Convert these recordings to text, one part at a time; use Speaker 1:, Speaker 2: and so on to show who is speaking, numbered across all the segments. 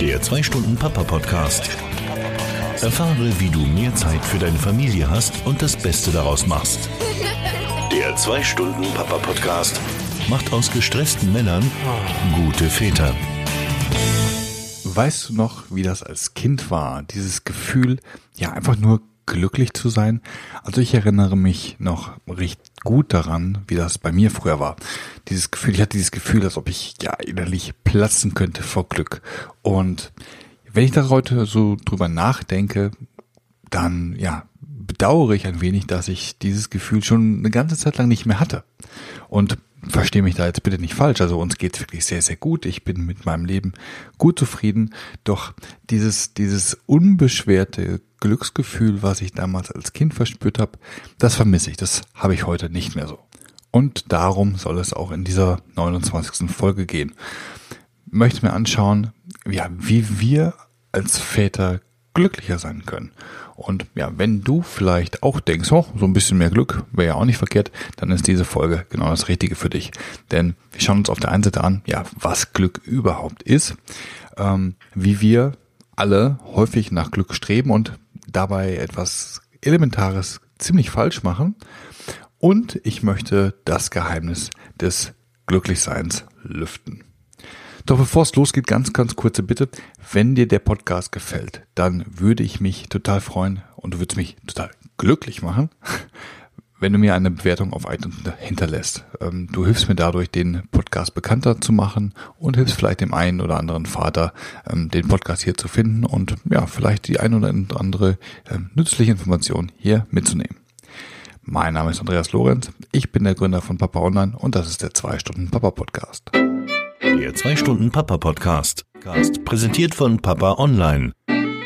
Speaker 1: Der 2-Stunden-Papa-Podcast. Erfahre, wie du mehr Zeit für deine Familie hast und das Beste daraus machst. Der 2-Stunden-Papa-Podcast macht aus gestressten Männern gute Väter.
Speaker 2: Weißt du noch, wie das als Kind war? Dieses Gefühl, ja, einfach nur glücklich zu sein. Also ich erinnere mich noch recht gut daran, wie das bei mir früher war. Dieses Gefühl, ich hatte dieses Gefühl, als ob ich ja innerlich platzen könnte vor Glück. Und wenn ich da heute so drüber nachdenke, dann ja, bedauere ich ein wenig, dass ich dieses Gefühl schon eine ganze Zeit lang nicht mehr hatte. Und verstehe mich da jetzt bitte nicht falsch. Also uns geht's wirklich sehr, sehr gut. Ich bin mit meinem Leben gut zufrieden. Doch dieses, dieses unbeschwerte Glücksgefühl, was ich damals als Kind verspürt habe, das vermisse ich. Das habe ich heute nicht mehr so. Und darum soll es auch in dieser 29. Folge gehen. Ich möchte mir anschauen, ja, wie wir als Väter glücklicher sein können. Und ja, wenn du vielleicht auch denkst, oh, so ein bisschen mehr Glück wäre ja auch nicht verkehrt, dann ist diese Folge genau das Richtige für dich. Denn wir schauen uns auf der einen Seite an, ja, was Glück überhaupt ist, ähm, wie wir alle häufig nach Glück streben und dabei etwas Elementares ziemlich falsch machen. Und ich möchte das Geheimnis des Glücklichseins lüften. Doch bevor es losgeht, ganz, ganz kurze Bitte. Wenn dir der Podcast gefällt, dann würde ich mich total freuen und du würdest mich total glücklich machen, wenn du mir eine Bewertung auf iTunes hinterlässt. Ähm, du hilfst mir dadurch, den Podcast bekannter zu machen und hilfst vielleicht dem einen oder anderen Vater, ähm, den Podcast hier zu finden und ja, vielleicht die ein oder andere ähm, nützliche Information hier mitzunehmen. Mein Name ist Andreas Lorenz, ich bin der Gründer von Papa Online und das ist der 2 Stunden Papa Podcast.
Speaker 1: Der 2-Stunden-Papa-Podcast. Präsentiert von Papa Online.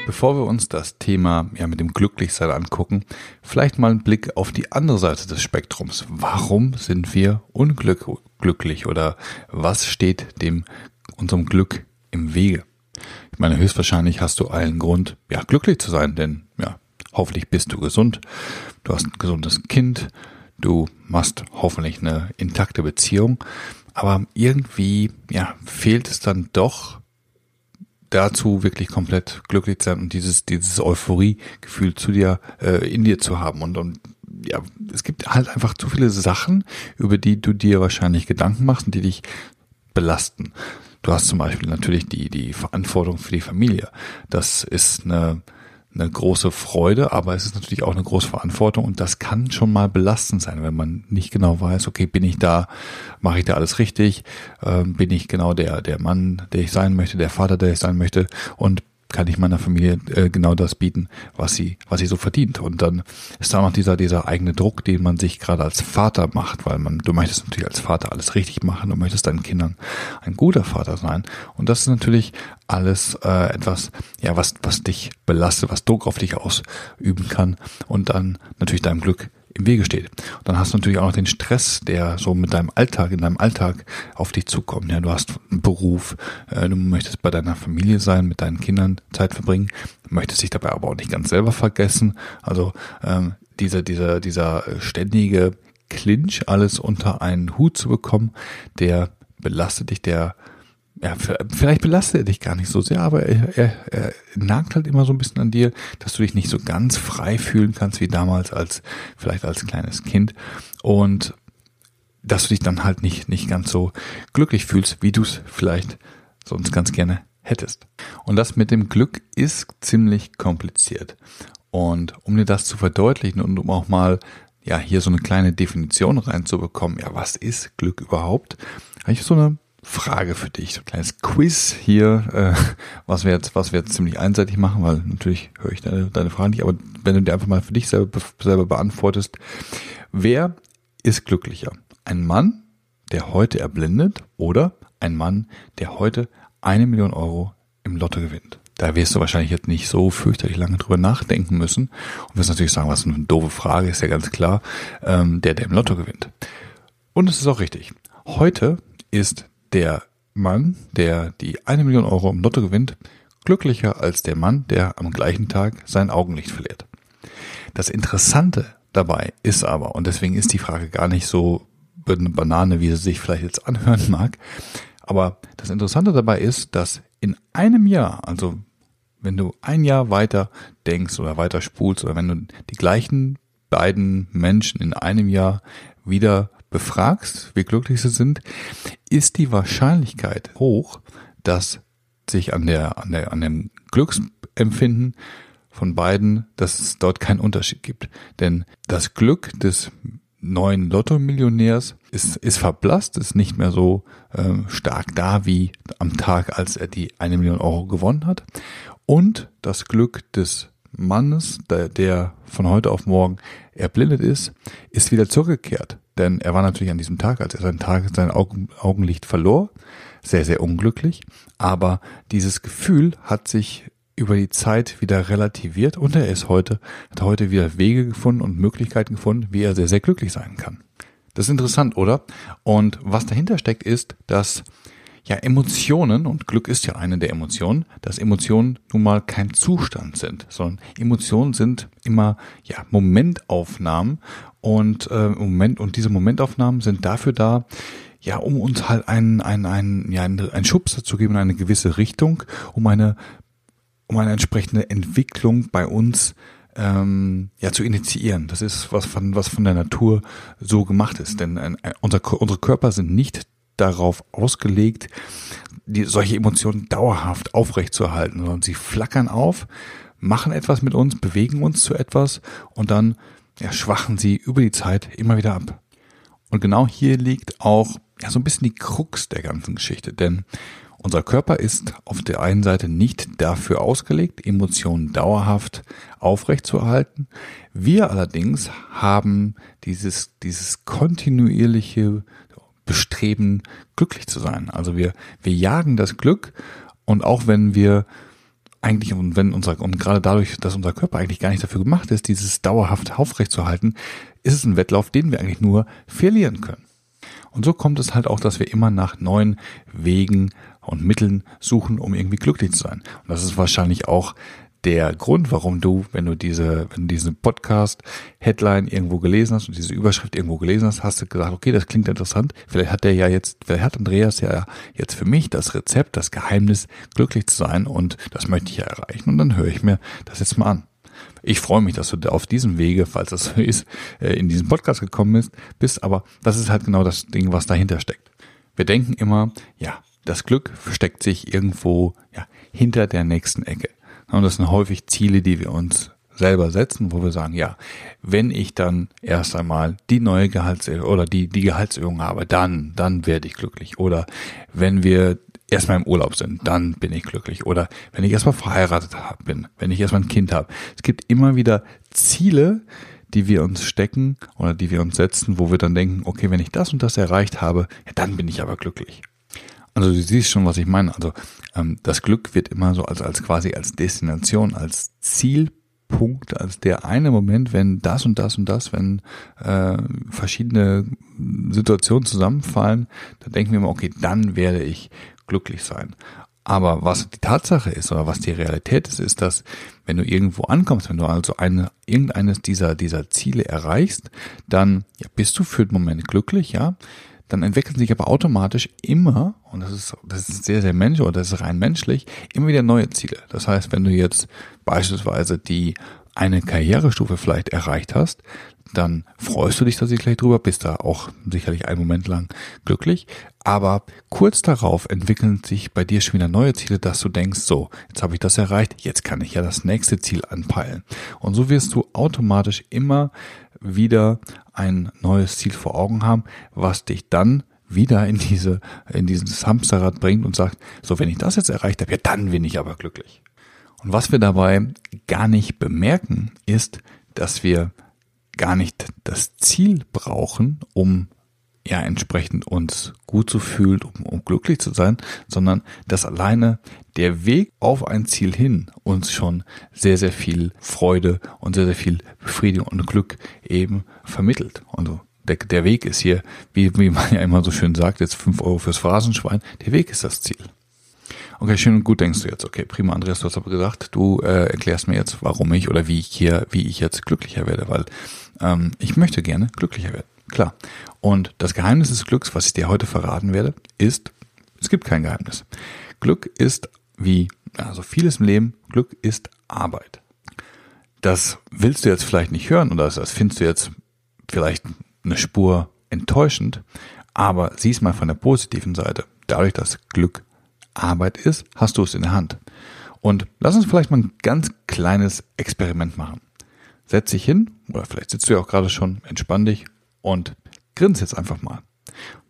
Speaker 2: Bevor wir uns das Thema ja mit dem Glücklichsein angucken, vielleicht mal einen Blick auf die andere Seite des Spektrums. Warum sind wir unglücklich oder was steht dem unserem Glück im Wege? Ich meine, höchstwahrscheinlich hast du allen Grund, ja, glücklich zu sein, denn ja, hoffentlich bist du gesund, du hast ein gesundes Kind, du machst hoffentlich eine intakte Beziehung aber irgendwie, ja, fehlt es dann doch dazu, wirklich komplett glücklich zu sein und dieses, dieses Euphorie-Gefühl zu dir, äh, in dir zu haben. Und, und ja, es gibt halt einfach zu viele Sachen, über die du dir wahrscheinlich Gedanken machst und die dich belasten. Du hast zum Beispiel natürlich die, die Verantwortung für die Familie. Das ist eine, eine große Freude, aber es ist natürlich auch eine große Verantwortung und das kann schon mal belastend sein, wenn man nicht genau weiß, okay, bin ich da, mache ich da alles richtig, ähm, bin ich genau der, der Mann, der ich sein möchte, der Vater, der ich sein möchte und kann ich meiner Familie äh, genau das bieten, was sie, was sie so verdient. Und dann ist da noch dieser, dieser eigene Druck, den man sich gerade als Vater macht, weil man, du möchtest natürlich als Vater alles richtig machen, du möchtest deinen Kindern ein guter Vater sein. Und das ist natürlich alles äh, etwas, ja, was, was dich belastet, was Druck auf dich ausüben kann und dann natürlich deinem Glück im Wege steht. Und dann hast du natürlich auch noch den Stress, der so mit deinem Alltag, in deinem Alltag auf dich zukommt. Ja, du hast einen Beruf, äh, du möchtest bei deiner Familie sein, mit deinen Kindern Zeit verbringen, möchtest dich dabei aber auch nicht ganz selber vergessen. Also ähm, dieser, dieser, dieser ständige Clinch, alles unter einen Hut zu bekommen, der belastet dich, der ja, vielleicht belastet er dich gar nicht so sehr, aber er, er, er nagt halt immer so ein bisschen an dir, dass du dich nicht so ganz frei fühlen kannst wie damals als, vielleicht als kleines Kind und dass du dich dann halt nicht, nicht ganz so glücklich fühlst, wie du es vielleicht sonst ganz gerne hättest. Und das mit dem Glück ist ziemlich kompliziert. Und um dir das zu verdeutlichen und um auch mal ja hier so eine kleine Definition reinzubekommen, ja, was ist Glück überhaupt? Habe ich so eine Frage für dich, so ein kleines Quiz hier, äh, was wir jetzt, was wir jetzt ziemlich einseitig machen, weil natürlich höre ich deine, deine Frage nicht, aber wenn du dir einfach mal für dich selber, selber beantwortest, wer ist glücklicher? Ein Mann, der heute erblindet oder ein Mann, der heute eine Million Euro im Lotto gewinnt? Da wirst du wahrscheinlich jetzt nicht so fürchterlich lange drüber nachdenken müssen und wirst natürlich sagen, was eine doofe Frage, ist ja ganz klar, ähm, der, der im Lotto gewinnt. Und es ist auch richtig. Heute ist der Mann, der die eine Million Euro im Lotto gewinnt, glücklicher als der Mann, der am gleichen Tag sein Augenlicht verliert. Das Interessante dabei ist aber, und deswegen ist die Frage gar nicht so eine Banane, wie sie sich vielleicht jetzt anhören mag, aber das Interessante dabei ist, dass in einem Jahr, also wenn du ein Jahr weiter denkst oder weiter spulst oder wenn du die gleichen beiden Menschen in einem Jahr wieder befragst, wie glücklich sie sind, ist die Wahrscheinlichkeit hoch, dass sich an der, an der, an dem Glücksempfinden von beiden, dass es dort keinen Unterschied gibt. Denn das Glück des neuen Lotto-Millionärs ist, ist verblasst, ist nicht mehr so äh, stark da wie am Tag, als er die eine Million Euro gewonnen hat. Und das Glück des Mannes, der, von heute auf morgen erblindet ist, ist wieder zurückgekehrt. Denn er war natürlich an diesem Tag, als er seinen Tag, sein Augen, Augenlicht verlor, sehr, sehr unglücklich. Aber dieses Gefühl hat sich über die Zeit wieder relativiert und er ist heute, hat heute wieder Wege gefunden und Möglichkeiten gefunden, wie er sehr, sehr glücklich sein kann. Das ist interessant, oder? Und was dahinter steckt, ist, dass ja Emotionen, und Glück ist ja eine der Emotionen, dass Emotionen nun mal kein Zustand sind, sondern Emotionen sind immer ja Momentaufnahmen und äh, Moment und diese Momentaufnahmen sind dafür da, ja, um uns halt einen, einen, einen, ja, einen Schubser zu geben in eine gewisse Richtung, um eine um eine entsprechende Entwicklung bei uns ähm, ja zu initiieren. Das ist was von was von der Natur so gemacht ist, denn ein, ein, unser, unsere Körper sind nicht darauf ausgelegt, die, solche Emotionen dauerhaft aufrechtzuerhalten, sondern sie flackern auf, machen etwas mit uns, bewegen uns zu etwas und dann ja, schwachen sie über die Zeit immer wieder ab. Und genau hier liegt auch ja so ein bisschen die Krux der ganzen Geschichte, denn unser Körper ist auf der einen Seite nicht dafür ausgelegt, Emotionen dauerhaft aufrechtzuerhalten. Wir allerdings haben dieses, dieses kontinuierliche Bestreben, glücklich zu sein. Also wir, wir jagen das Glück und auch wenn wir eigentlich und wenn unser und gerade dadurch, dass unser Körper eigentlich gar nicht dafür gemacht ist, dieses dauerhaft aufrechtzuerhalten, ist es ein Wettlauf, den wir eigentlich nur verlieren können. Und so kommt es halt auch, dass wir immer nach neuen Wegen und Mitteln suchen, um irgendwie glücklich zu sein. Und das ist wahrscheinlich auch der Grund, warum du, wenn du diese, wenn du diese Podcast-Headline irgendwo gelesen hast und diese Überschrift irgendwo gelesen hast, hast du gesagt, okay, das klingt interessant. Vielleicht hat der ja jetzt, vielleicht hat Andreas ja jetzt für mich das Rezept, das Geheimnis, glücklich zu sein und das möchte ich ja erreichen. Und dann höre ich mir das jetzt mal an. Ich freue mich, dass du auf diesem Wege, falls das so ist, äh, in diesen Podcast gekommen bist, bist, aber das ist halt genau das Ding, was dahinter steckt. Wir denken immer, ja, das Glück versteckt sich irgendwo ja, hinter der nächsten Ecke. Und das sind häufig Ziele, die wir uns selber setzen, wo wir sagen, ja, wenn ich dann erst einmal die neue Gehaltserhöhung oder die, die Gehaltserhöhung habe, dann, dann werde ich glücklich. Oder wenn wir erstmal im Urlaub sind, dann bin ich glücklich. Oder wenn ich erstmal verheiratet bin, wenn ich erstmal ein Kind habe. Es gibt immer wieder Ziele, die wir uns stecken oder die wir uns setzen, wo wir dann denken, okay, wenn ich das und das erreicht habe, ja, dann bin ich aber glücklich. Also du siehst schon, was ich meine. Also ähm, das Glück wird immer so als, als quasi als Destination, als Zielpunkt, als der eine Moment, wenn das und das und das, wenn äh, verschiedene Situationen zusammenfallen, da denken wir immer, okay, dann werde ich glücklich sein. Aber was die Tatsache ist oder was die Realität ist, ist, dass wenn du irgendwo ankommst, wenn du also eine, irgendeines dieser, dieser Ziele erreichst, dann ja, bist du für den Moment glücklich, ja dann entwickeln sich aber automatisch immer, und das ist, das ist sehr, sehr menschlich oder das ist rein menschlich, immer wieder neue Ziele. Das heißt, wenn du jetzt beispielsweise die eine Karrierestufe vielleicht erreicht hast, dann freust du dich da sicherlich drüber, bist da auch sicherlich einen Moment lang glücklich. Aber kurz darauf entwickeln sich bei dir schon wieder neue Ziele, dass du denkst, so, jetzt habe ich das erreicht, jetzt kann ich ja das nächste Ziel anpeilen. Und so wirst du automatisch immer wieder ein neues Ziel vor Augen haben, was dich dann wieder in diese, in dieses Hamsterrad bringt und sagt, so, wenn ich das jetzt erreicht habe, ja, dann bin ich aber glücklich. Und was wir dabei gar nicht bemerken, ist, dass wir gar nicht das Ziel brauchen, um ja entsprechend uns gut zu fühlen, um, um glücklich zu sein, sondern dass alleine der Weg auf ein Ziel hin uns schon sehr, sehr viel Freude und sehr, sehr viel Befriedigung und Glück eben vermittelt. Also der, der Weg ist hier, wie, wie man ja immer so schön sagt, jetzt fünf Euro fürs Phrasenschwein, der Weg ist das Ziel. Okay, schön und gut denkst du jetzt. Okay, prima, Andreas, du hast aber gesagt, du äh, erklärst mir jetzt, warum ich oder wie ich hier, wie ich jetzt glücklicher werde, weil ähm, ich möchte gerne glücklicher werden. Klar. Und das Geheimnis des Glücks, was ich dir heute verraten werde, ist, es gibt kein Geheimnis. Glück ist wie also vieles im Leben, Glück ist Arbeit. Das willst du jetzt vielleicht nicht hören oder das findest du jetzt vielleicht eine Spur enttäuschend, aber sieh's mal von der positiven Seite. Dadurch, dass Glück Arbeit ist, hast du es in der Hand. Und lass uns vielleicht mal ein ganz kleines Experiment machen. Setz dich hin, oder vielleicht sitzt du ja auch gerade schon, entspann dich und grins jetzt einfach mal.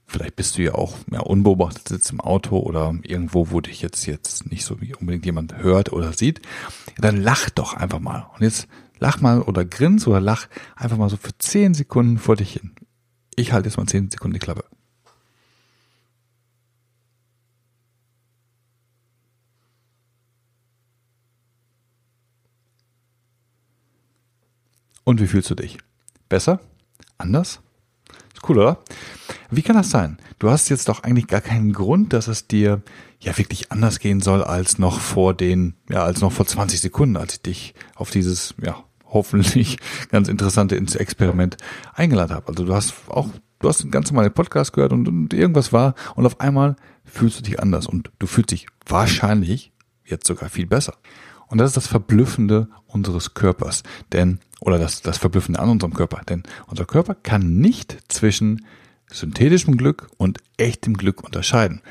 Speaker 2: Vielleicht bist du ja auch ja, unbeobachtet sitzt im Auto oder irgendwo, wo dich jetzt jetzt nicht so wie unbedingt jemand hört oder sieht. Dann lach doch einfach mal. Und jetzt lach mal oder grins oder lach einfach mal so für zehn Sekunden vor dich hin. Ich halte jetzt mal zehn Sekunden die Klappe. Und wie fühlst du dich? Besser? Anders? Cool, oder? Wie kann das sein? Du hast jetzt doch eigentlich gar keinen Grund, dass es dir ja wirklich anders gehen soll als noch vor den, ja, als noch vor 20 Sekunden, als ich dich auf dieses, ja, hoffentlich ganz interessante Experiment eingeladen habe. Also du hast auch, du hast ganz normalen Podcast gehört und, und irgendwas war und auf einmal fühlst du dich anders und du fühlst dich wahrscheinlich jetzt sogar viel besser. Und das ist das Verblüffende unseres Körpers, denn, oder das, das Verblüffende an unserem Körper, denn unser Körper kann nicht zwischen synthetischem Glück und echtem Glück unterscheiden.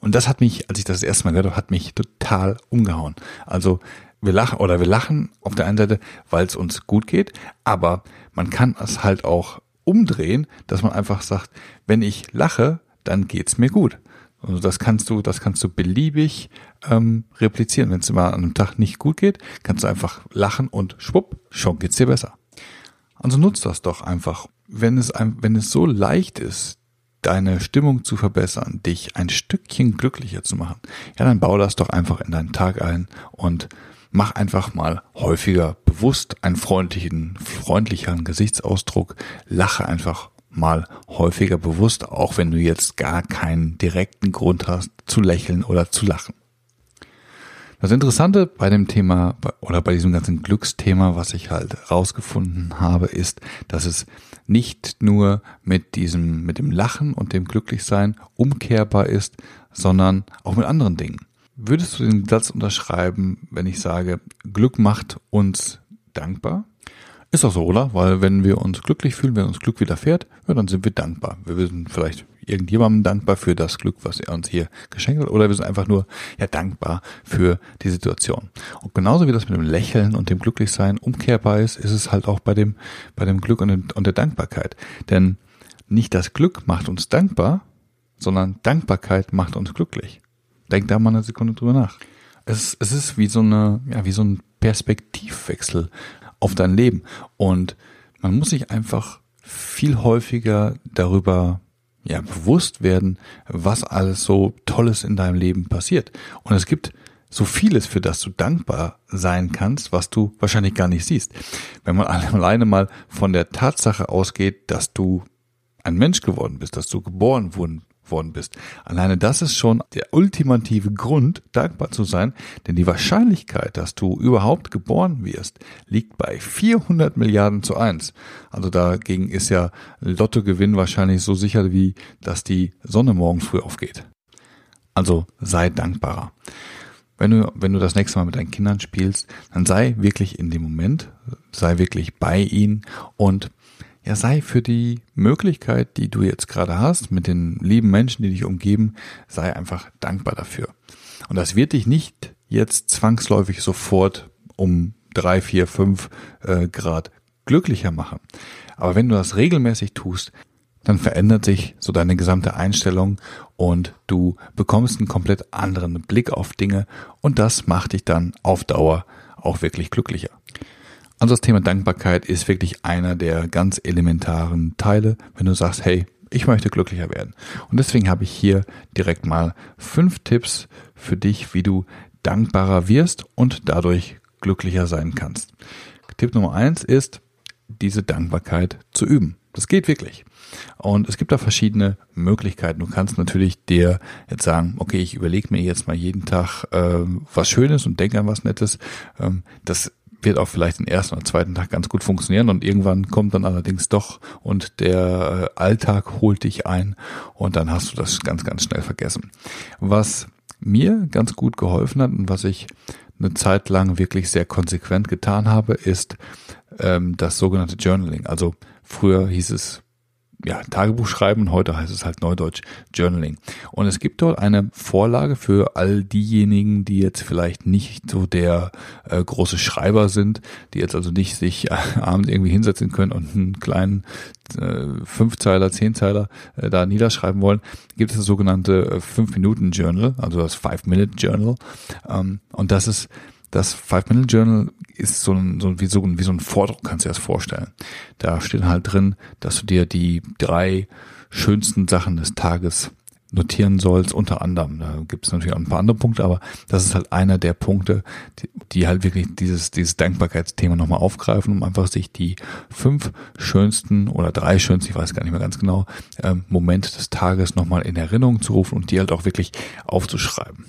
Speaker 2: Und das hat mich, als ich das, das erste Mal gehört habe, hat mich total umgehauen. Also wir lachen oder wir lachen auf der einen Seite, weil es uns gut geht, aber man kann es halt auch umdrehen, dass man einfach sagt, wenn ich lache, dann geht's mir gut. Also das kannst du, das kannst du beliebig ähm, replizieren. Wenn es immer an einem Tag nicht gut geht, kannst du einfach lachen und schwupp, schon geht's dir besser. Also nutzt das doch einfach. Wenn es, wenn es so leicht ist, deine Stimmung zu verbessern, dich ein Stückchen glücklicher zu machen, ja, dann bau das doch einfach in deinen Tag ein und mach einfach mal häufiger bewusst einen freundlichen, freundlicheren Gesichtsausdruck, lache einfach mal häufiger bewusst, auch wenn du jetzt gar keinen direkten Grund hast zu lächeln oder zu lachen. Das Interessante bei dem Thema oder bei diesem ganzen Glücksthema, was ich halt rausgefunden habe, ist, dass es nicht nur mit diesem, mit dem Lachen und dem Glücklichsein umkehrbar ist, sondern auch mit anderen Dingen. Würdest du den Satz unterschreiben, wenn ich sage, Glück macht uns dankbar? Ist doch so, oder? Weil wenn wir uns glücklich fühlen, wenn uns Glück widerfährt, ja, dann sind wir dankbar. Wir sind vielleicht irgendjemandem dankbar für das Glück, was er uns hier geschenkt hat, oder wir sind einfach nur ja dankbar für die Situation. Und genauso wie das mit dem Lächeln und dem Glücklichsein umkehrbar ist, ist es halt auch bei dem bei dem Glück und, und der Dankbarkeit. Denn nicht das Glück macht uns dankbar, sondern Dankbarkeit macht uns glücklich. Denk da mal eine Sekunde drüber nach. Es, es ist wie so eine, ja, wie so ein Perspektivwechsel auf dein Leben. Und man muss sich einfach viel häufiger darüber ja, bewusst werden, was alles so Tolles in deinem Leben passiert. Und es gibt so vieles, für das du dankbar sein kannst, was du wahrscheinlich gar nicht siehst. Wenn man alleine mal von der Tatsache ausgeht, dass du ein Mensch geworden bist, dass du geboren wurden, worden bist. Alleine das ist schon der ultimative Grund, dankbar zu sein, denn die Wahrscheinlichkeit, dass du überhaupt geboren wirst, liegt bei 400 Milliarden zu eins. Also dagegen ist ja Lottogewinn wahrscheinlich so sicher wie, dass die Sonne morgens früh aufgeht. Also sei dankbarer. Wenn du, wenn du das nächste Mal mit deinen Kindern spielst, dann sei wirklich in dem Moment, sei wirklich bei ihnen und ja, sei für die Möglichkeit, die du jetzt gerade hast, mit den lieben Menschen, die dich umgeben, sei einfach dankbar dafür. Und das wird dich nicht jetzt zwangsläufig sofort um drei, vier, fünf äh, Grad glücklicher machen. Aber wenn du das regelmäßig tust, dann verändert sich so deine gesamte Einstellung und du bekommst einen komplett anderen Blick auf Dinge und das macht dich dann auf Dauer auch wirklich glücklicher. Also das Thema Dankbarkeit ist wirklich einer der ganz elementaren Teile, wenn du sagst, hey, ich möchte glücklicher werden. Und deswegen habe ich hier direkt mal fünf Tipps für dich, wie du dankbarer wirst und dadurch glücklicher sein kannst. Tipp Nummer eins ist, diese Dankbarkeit zu üben. Das geht wirklich. Und es gibt da verschiedene Möglichkeiten. Du kannst natürlich dir jetzt sagen, okay, ich überlege mir jetzt mal jeden Tag äh, was Schönes und denke an was Nettes. Ähm, das wird auch vielleicht den ersten oder zweiten Tag ganz gut funktionieren und irgendwann kommt dann allerdings doch und der äh, Alltag holt dich ein und dann hast du das ganz, ganz schnell vergessen. Was mir ganz gut geholfen hat und was ich eine Zeit lang wirklich sehr konsequent getan habe, ist ähm, das sogenannte Journaling. Also früher hieß es ja, Tagebuch schreiben heute heißt es halt Neudeutsch Journaling. Und es gibt dort eine Vorlage für all diejenigen, die jetzt vielleicht nicht so der äh, große Schreiber sind, die jetzt also nicht sich äh, abends irgendwie hinsetzen können und einen kleinen äh, Fünfzeiler, Zehnzeiler äh, da niederschreiben wollen, gibt es das sogenannte 5-Minuten-Journal, äh, also das Five-Minute-Journal. Ähm, und das ist das Five-Minute-Journal ist so ein, so, wie, so, wie so ein Vordruck, kannst du dir das vorstellen. Da steht halt drin, dass du dir die drei schönsten Sachen des Tages notieren sollst, unter anderem. Da gibt es natürlich auch ein paar andere Punkte, aber das ist halt einer der Punkte, die, die halt wirklich dieses, dieses Dankbarkeitsthema nochmal aufgreifen, um einfach sich die fünf schönsten oder drei schönsten, ich weiß gar nicht mehr ganz genau, ähm, Momente des Tages nochmal in Erinnerung zu rufen und die halt auch wirklich aufzuschreiben.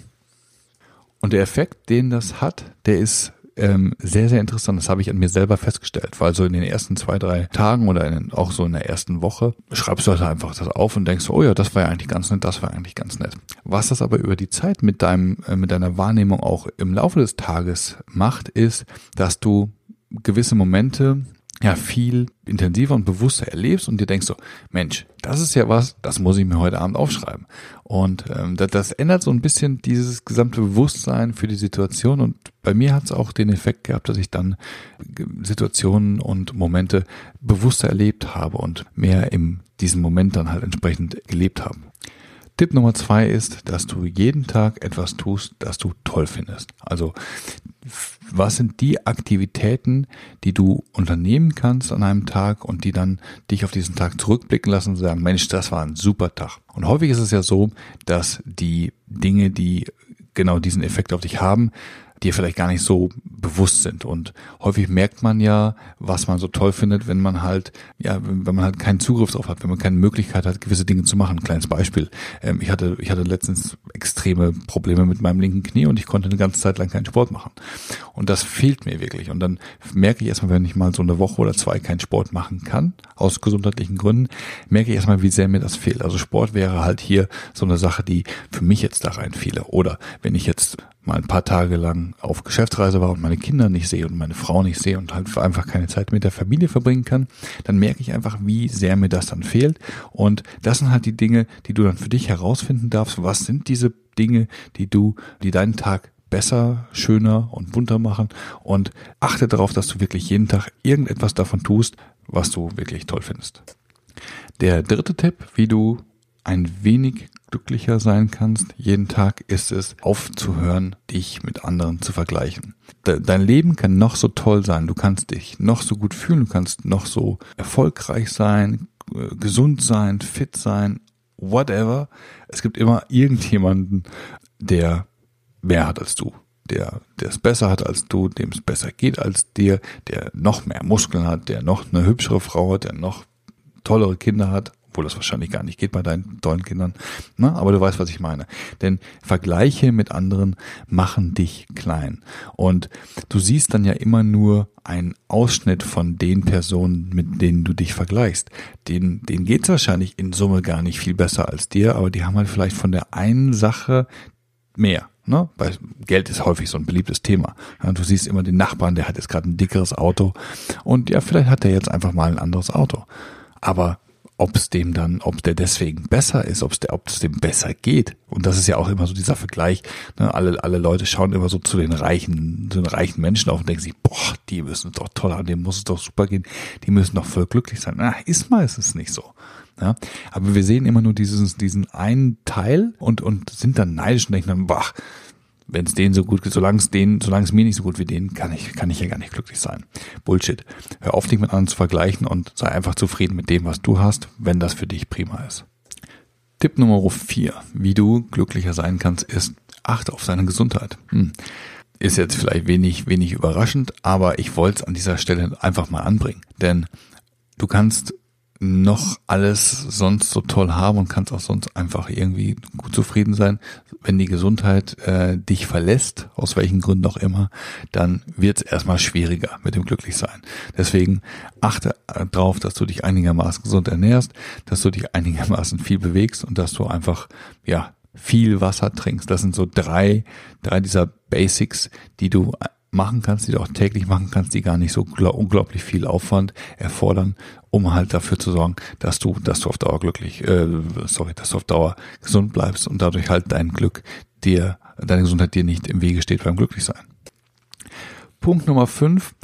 Speaker 2: Und der Effekt, den das hat, der ist ähm, sehr, sehr interessant. Das habe ich an mir selber festgestellt, weil so in den ersten zwei, drei Tagen oder in, auch so in der ersten Woche schreibst du halt einfach das auf und denkst, oh ja, das war ja eigentlich ganz nett, das war eigentlich ganz nett. Was das aber über die Zeit mit deinem, äh, mit deiner Wahrnehmung auch im Laufe des Tages macht, ist, dass du gewisse Momente ja viel intensiver und bewusster erlebst und dir denkst so, Mensch, das ist ja was, das muss ich mir heute Abend aufschreiben. Und ähm, das, das ändert so ein bisschen dieses gesamte Bewusstsein für die Situation und bei mir hat es auch den Effekt gehabt, dass ich dann Situationen und Momente bewusster erlebt habe und mehr in diesem Moment dann halt entsprechend gelebt habe. Tipp Nummer zwei ist, dass du jeden Tag etwas tust, das du toll findest. Also was sind die Aktivitäten, die du unternehmen kannst an einem Tag und die dann dich auf diesen Tag zurückblicken lassen und sagen, Mensch, das war ein super Tag. Und häufig ist es ja so, dass die Dinge, die genau diesen Effekt auf dich haben, dir vielleicht gar nicht so bewusst sind. Und häufig merkt man ja, was man so toll findet, wenn man halt, ja, wenn man halt keinen Zugriff drauf hat, wenn man keine Möglichkeit hat, gewisse Dinge zu machen. Ein kleines Beispiel. Ähm, ich hatte, ich hatte letztens extreme Probleme mit meinem linken Knie und ich konnte eine ganze Zeit lang keinen Sport machen. Und das fehlt mir wirklich. Und dann merke ich erstmal, wenn ich mal so eine Woche oder zwei keinen Sport machen kann, aus gesundheitlichen Gründen, merke ich erstmal, wie sehr mir das fehlt. Also Sport wäre halt hier so eine Sache, die für mich jetzt da reinfiele. Oder wenn ich jetzt mal ein paar Tage lang auf Geschäftsreise war und meine Kinder nicht sehe und meine Frau nicht sehe und halt einfach keine Zeit mit der Familie verbringen kann, dann merke ich einfach, wie sehr mir das dann fehlt. Und das sind halt die Dinge, die du dann für dich herausfinden darfst. Was sind diese Dinge, die du, die deinen Tag besser, schöner und bunter machen und achte darauf, dass du wirklich jeden Tag irgendetwas davon tust, was du wirklich toll findest. Der dritte Tipp, wie du ein wenig glücklicher sein kannst, jeden Tag ist es aufzuhören, dich mit anderen zu vergleichen. Dein Leben kann noch so toll sein, du kannst dich noch so gut fühlen, du kannst noch so erfolgreich sein, äh, gesund sein, fit sein, whatever. Es gibt immer irgendjemanden, der mehr hat als du, der, der es besser hat als du, dem es besser geht als dir, der noch mehr Muskeln hat, der noch eine hübschere Frau hat, der noch tollere Kinder hat, obwohl das wahrscheinlich gar nicht geht bei deinen tollen Kindern. Na, aber du weißt, was ich meine. Denn Vergleiche mit anderen machen dich klein. Und du siehst dann ja immer nur einen Ausschnitt von den Personen, mit denen du dich vergleichst. Den, denen geht's wahrscheinlich in Summe gar nicht viel besser als dir, aber die haben halt vielleicht von der einen Sache mehr. Ne? Weil Geld ist häufig so ein beliebtes Thema. Ja, du siehst immer den Nachbarn, der hat jetzt gerade ein dickeres Auto und ja, vielleicht hat er jetzt einfach mal ein anderes Auto. Aber ob es dem dann, ob der deswegen besser ist, ob es der, ob dem besser geht. Und das ist ja auch immer so dieser Vergleich. Ne? Alle, alle Leute schauen immer so zu den reichen, zu den reichen Menschen auf und denken sich, boah, die müssen doch toll haben, dem muss es doch super gehen, die müssen doch voll glücklich sein. Na, ist meistens nicht so. Ja, aber wir sehen immer nur dieses, diesen einen Teil und, und sind dann neidisch und denken dann, boah, wenn es denen so gut geht, solange es denen, solange es mir nicht so gut wie denen, kann ich, kann ich ja gar nicht glücklich sein. Bullshit. Hör auf, dich mit anderen zu vergleichen und sei einfach zufrieden mit dem, was du hast, wenn das für dich prima ist. Tipp Nummer vier, wie du glücklicher sein kannst, ist, achte auf deine Gesundheit. Hm. Ist jetzt vielleicht wenig, wenig überraschend, aber ich wollte es an dieser Stelle einfach mal anbringen. Denn du kannst noch alles sonst so toll haben und kannst auch sonst einfach irgendwie gut zufrieden sein. Wenn die Gesundheit äh, dich verlässt, aus welchen Gründen auch immer, dann wird es erstmal schwieriger mit dem Glücklichsein. Deswegen achte darauf, dass du dich einigermaßen gesund ernährst, dass du dich einigermaßen viel bewegst und dass du einfach ja viel Wasser trinkst. Das sind so drei, drei dieser Basics, die du machen kannst, die du auch täglich machen kannst, die gar nicht so unglaublich viel Aufwand erfordern, um halt dafür zu sorgen, dass du, dass du auf Dauer glücklich, äh, sorry, dass du auf Dauer gesund bleibst und dadurch halt dein Glück dir, deine Gesundheit dir nicht im Wege steht beim Glücklichsein. Punkt Nummer fünf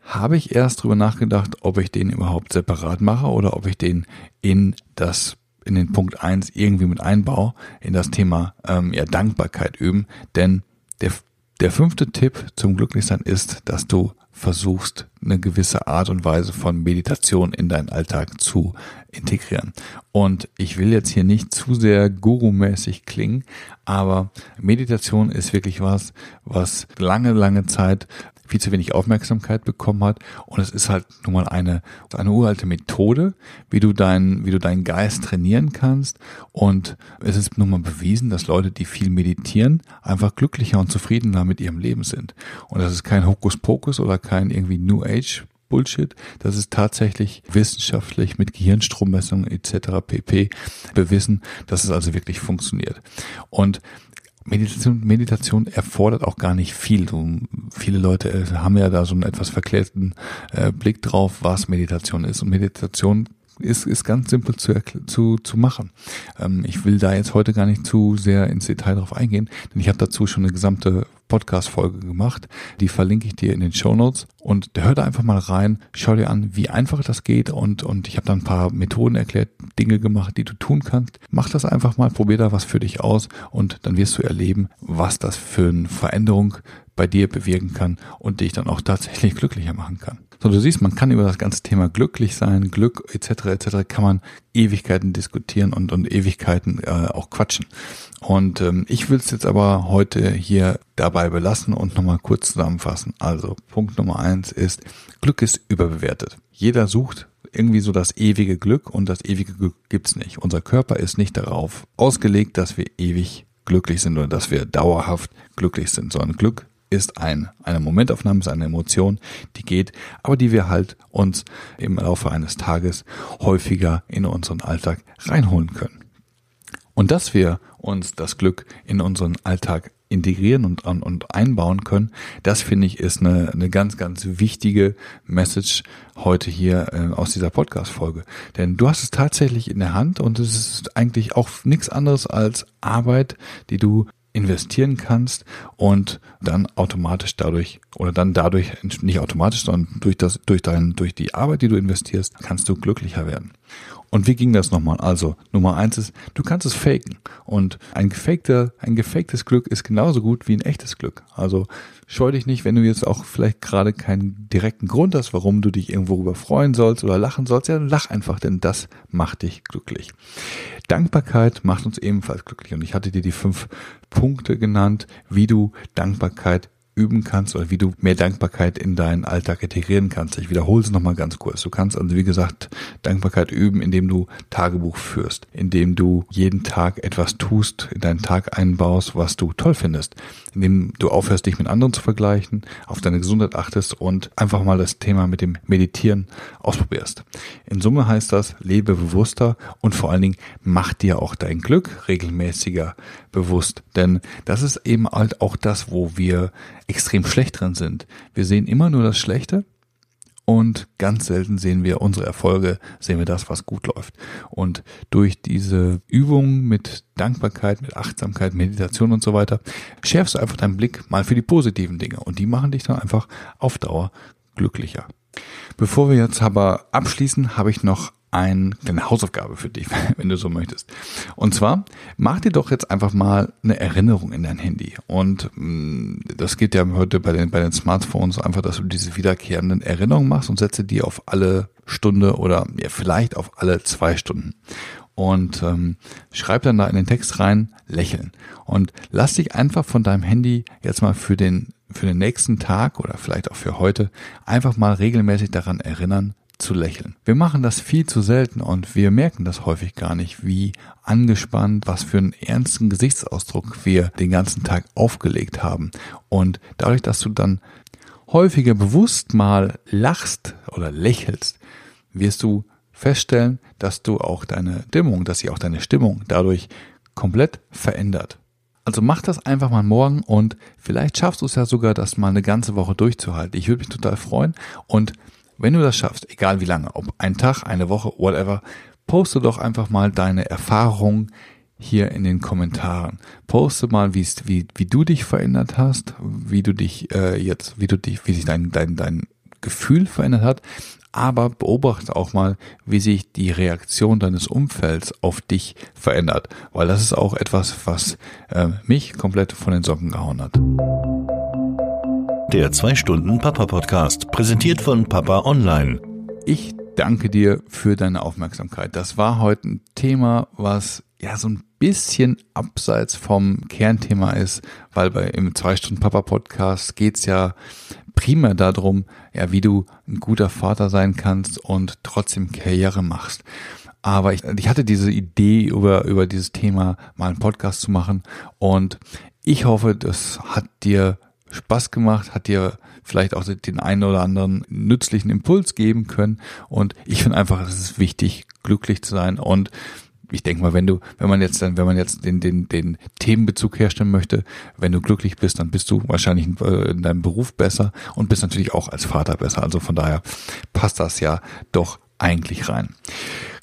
Speaker 2: habe ich erst drüber nachgedacht, ob ich den überhaupt separat mache oder ob ich den in das in den Punkt eins irgendwie mit einbaue, in das Thema ähm, ja, Dankbarkeit üben. Denn der, der fünfte Tipp zum Glücklichsein ist, dass du versuchst, eine gewisse Art und Weise von Meditation in deinen Alltag zu integrieren. Und ich will jetzt hier nicht zu sehr gurumäßig klingen, aber Meditation ist wirklich was, was lange, lange Zeit viel zu wenig Aufmerksamkeit bekommen hat. Und es ist halt nun mal eine, eine uralte Methode, wie du deinen, wie du deinen Geist trainieren kannst. Und es ist nun mal bewiesen, dass Leute, die viel meditieren, einfach glücklicher und zufriedener mit ihrem Leben sind. Und das ist kein Hokuspokus oder kein irgendwie New Age Bullshit. Das ist tatsächlich wissenschaftlich mit Gehirnstrommessungen etc. pp. bewiesen, dass es also wirklich funktioniert. Und Meditation, Meditation erfordert auch gar nicht viel. So, viele Leute äh, haben ja da so einen etwas verklärten äh, Blick drauf, was Meditation ist. Und Meditation ist, ist ganz simpel zu, zu, zu machen. Ähm, ich will da jetzt heute gar nicht zu sehr ins Detail drauf eingehen, denn ich habe dazu schon eine gesamte Podcast-Folge gemacht. Die verlinke ich dir in den Show Notes. Und hör da einfach mal rein, schau dir an, wie einfach das geht. Und, und ich habe da ein paar Methoden erklärt, Dinge gemacht, die du tun kannst. Mach das einfach mal, probier da was für dich aus und dann wirst du erleben, was das für eine Veränderung bei dir bewirken kann und dich dann auch tatsächlich glücklicher machen kann. So, du siehst, man kann über das ganze Thema glücklich sein, Glück etc. etc. kann man Ewigkeiten diskutieren und, und Ewigkeiten äh, auch quatschen. Und ähm, ich will es jetzt aber heute hier dabei belassen und nochmal kurz zusammenfassen. Also Punkt Nummer eins ist, Glück ist überbewertet. Jeder sucht irgendwie so das ewige Glück und das ewige Glück gibt's nicht. Unser Körper ist nicht darauf ausgelegt, dass wir ewig glücklich sind oder dass wir dauerhaft glücklich sind, sondern Glück ist ein, eine Momentaufnahme, ist eine Emotion, die geht, aber die wir halt uns im Laufe eines Tages häufiger in unseren Alltag reinholen können. Und dass wir uns das Glück in unseren Alltag integrieren und, und einbauen können, das finde ich ist eine, eine ganz, ganz wichtige Message heute hier äh, aus dieser Podcast-Folge. Denn du hast es tatsächlich in der Hand und es ist eigentlich auch nichts anderes als Arbeit, die du investieren kannst und dann automatisch dadurch oder dann dadurch nicht automatisch, sondern durch das durch dein durch die Arbeit, die du investierst, kannst du glücklicher werden. Und wie ging das nochmal? Also Nummer eins ist, du kannst es faken. Und ein gefakter, ein gefaktes Glück ist genauso gut wie ein echtes Glück. Also scheu dich nicht, wenn du jetzt auch vielleicht gerade keinen direkten Grund hast, warum du dich irgendwo über freuen sollst oder lachen sollst. Ja, lach einfach, denn das macht dich glücklich. Dankbarkeit macht uns ebenfalls glücklich. Und ich hatte dir die fünf Punkte genannt, wie du Dankbarkeit üben kannst oder wie du mehr Dankbarkeit in deinen Alltag integrieren kannst. Ich wiederhole es nochmal ganz kurz. Du kannst also, wie gesagt, Dankbarkeit üben, indem du Tagebuch führst, indem du jeden Tag etwas tust, in deinen Tag einbaust, was du toll findest, indem du aufhörst, dich mit anderen zu vergleichen, auf deine Gesundheit achtest und einfach mal das Thema mit dem Meditieren ausprobierst. In Summe heißt das, lebe bewusster und vor allen Dingen mach dir auch dein Glück regelmäßiger bewusst. Denn das ist eben halt auch das, wo wir extrem schlecht drin sind. Wir sehen immer nur das Schlechte und ganz selten sehen wir unsere Erfolge, sehen wir das, was gut läuft. Und durch diese Übung mit Dankbarkeit, mit Achtsamkeit, Meditation und so weiter, schärfst du einfach deinen Blick mal für die positiven Dinge und die machen dich dann einfach auf Dauer glücklicher. Bevor wir jetzt aber abschließen, habe ich noch ein, eine Hausaufgabe für dich, wenn du so möchtest. Und zwar, mach dir doch jetzt einfach mal eine Erinnerung in dein Handy. Und mh, mm, das geht ja heute bei den, bei den Smartphones einfach, dass du diese wiederkehrenden Erinnerungen machst und setze die auf alle Stunde oder ja, vielleicht auf alle zwei Stunden. Und ähm, schreib dann da in den Text rein, lächeln. Und lass dich einfach von deinem Handy jetzt mal für den für den nächsten Tag oder vielleicht auch für heute einfach mal regelmäßig daran erinnern, zu lächeln. Wir machen das viel zu selten und wir merken das häufig gar nicht, wie angespannt, was für einen ernsten Gesichtsausdruck wir den ganzen Tag aufgelegt haben. Und dadurch, dass du dann häufiger bewusst mal lachst oder lächelst, wirst du feststellen, dass du auch deine Stimmung, dass sich auch deine Stimmung dadurch komplett verändert. Also mach das einfach mal morgen und vielleicht schaffst du es ja sogar, das mal eine ganze Woche durchzuhalten. Ich würde mich total freuen und wenn du das schaffst, egal wie lange, ob ein Tag, eine Woche, whatever, poste doch einfach mal deine Erfahrungen hier in den Kommentaren. Poste mal, wie, wie, wie du dich verändert hast, wie du dich äh, jetzt, wie du dich, wie sich dein, dein, dein Gefühl verändert hat, aber beobachte auch mal, wie sich die Reaktion deines Umfelds auf dich verändert, weil das ist auch etwas, was äh, mich komplett von den Socken gehauen hat.
Speaker 1: Der 2 Stunden Papa Podcast, präsentiert von Papa Online.
Speaker 2: Ich danke dir für deine Aufmerksamkeit. Das war heute ein Thema, was ja so ein bisschen abseits vom Kernthema ist, weil bei im 2 Stunden Papa Podcast geht's ja primär darum, ja, wie du ein guter Vater sein kannst und trotzdem Karriere machst. Aber ich, ich hatte diese Idee, über, über dieses Thema mal einen Podcast zu machen und ich hoffe, das hat dir Spaß gemacht, hat dir vielleicht auch den einen oder anderen nützlichen Impuls geben können. Und ich finde einfach, es ist wichtig, glücklich zu sein und ich denke mal, wenn du, wenn man jetzt dann, wenn man jetzt den, den, den Themenbezug herstellen möchte, wenn du glücklich bist, dann bist du wahrscheinlich in, äh, in deinem Beruf besser und bist natürlich auch als Vater besser. Also von daher passt das ja doch eigentlich rein.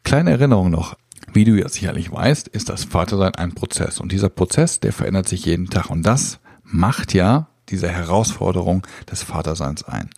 Speaker 2: Kleine Erinnerung noch. Wie du ja sicherlich weißt, ist das Vatersein ein Prozess. Und dieser Prozess, der verändert sich jeden Tag. Und das macht ja diese Herausforderung des Vaterseins ein.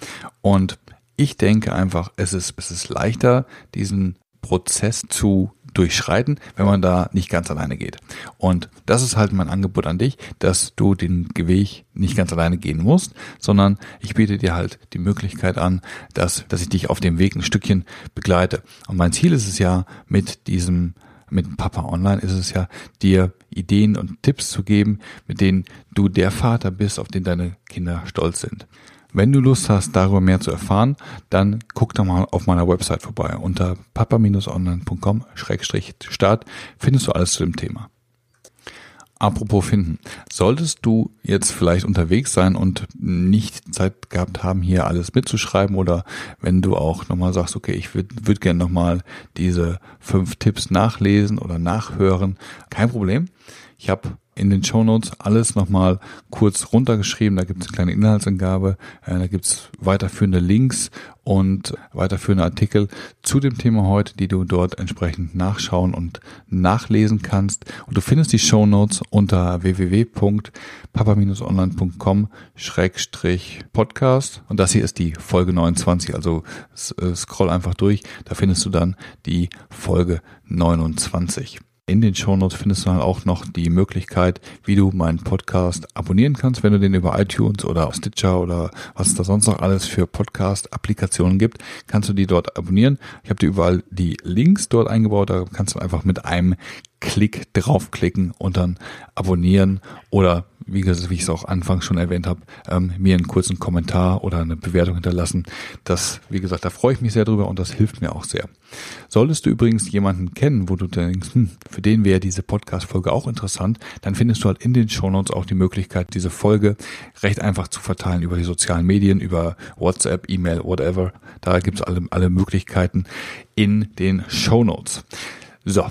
Speaker 2: Und ich denke einfach, es ist, es ist leichter, diesen Prozess zu durchschreiten, wenn man da nicht ganz alleine geht. Und das ist halt mein Angebot an dich, dass du den Weg nicht ganz alleine gehen musst, sondern ich biete dir halt die Möglichkeit an, dass, dass ich dich auf dem Weg ein Stückchen begleite. Und mein Ziel ist es ja, mit diesem mit Papa Online ist es ja, dir Ideen und Tipps zu geben, mit denen du der Vater bist, auf den deine Kinder stolz sind. Wenn du Lust hast, darüber mehr zu erfahren, dann guck doch mal auf meiner Website vorbei. Unter papa-online.com-start findest du alles zu dem Thema. Apropos finden. Solltest du jetzt vielleicht unterwegs sein und nicht Zeit gehabt haben, hier alles mitzuschreiben oder wenn du auch nochmal sagst, okay, ich würde würd gerne nochmal diese fünf Tipps nachlesen oder nachhören, kein Problem. Ich habe in den Show Notes alles nochmal kurz runtergeschrieben. Da gibt es eine kleine Inhaltsangabe, äh, da gibt es weiterführende Links und weiterführende Artikel zu dem Thema heute, die du dort entsprechend nachschauen und nachlesen kannst. Und du findest die Show Notes unter www.papa-online.com-podcast. Und das hier ist die Folge 29, also äh, scroll einfach durch, da findest du dann die Folge 29. In den Shownotes findest du dann auch noch die Möglichkeit, wie du meinen Podcast abonnieren kannst, wenn du den über iTunes oder Stitcher oder was es da sonst noch alles für Podcast-Applikationen gibt, kannst du die dort abonnieren. Ich habe dir überall die Links dort eingebaut, da kannst du einfach mit einem Klick draufklicken und dann abonnieren oder wie, wie ich es auch anfangs schon erwähnt habe, ähm, mir einen kurzen Kommentar oder eine Bewertung hinterlassen. Das, wie gesagt, da freue ich mich sehr drüber und das hilft mir auch sehr. Solltest du übrigens jemanden kennen, wo du denkst, hm, für den wäre diese Podcast-Folge auch interessant, dann findest du halt in den Shownotes auch die Möglichkeit, diese Folge recht einfach zu verteilen über die sozialen Medien, über WhatsApp, E-Mail, whatever. Da gibt's alle, alle Möglichkeiten in den Shownotes. So,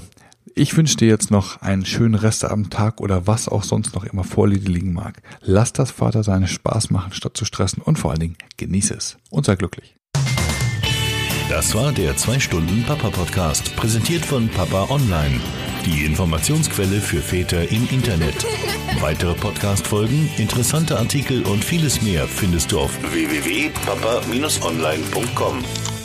Speaker 2: ich wünsche dir jetzt noch einen schönen Restabendtag oder was auch sonst noch immer vor dir liegen mag. Lass das Vater seine Spaß machen, statt zu stressen und vor allen Dingen genieße es und sei glücklich.
Speaker 1: Das war der 2 Stunden Papa Podcast, präsentiert von Papa Online. Die Informationsquelle für Väter im Internet. Weitere Podcast-Folgen, interessante Artikel und vieles mehr findest du auf www.papa-online.com.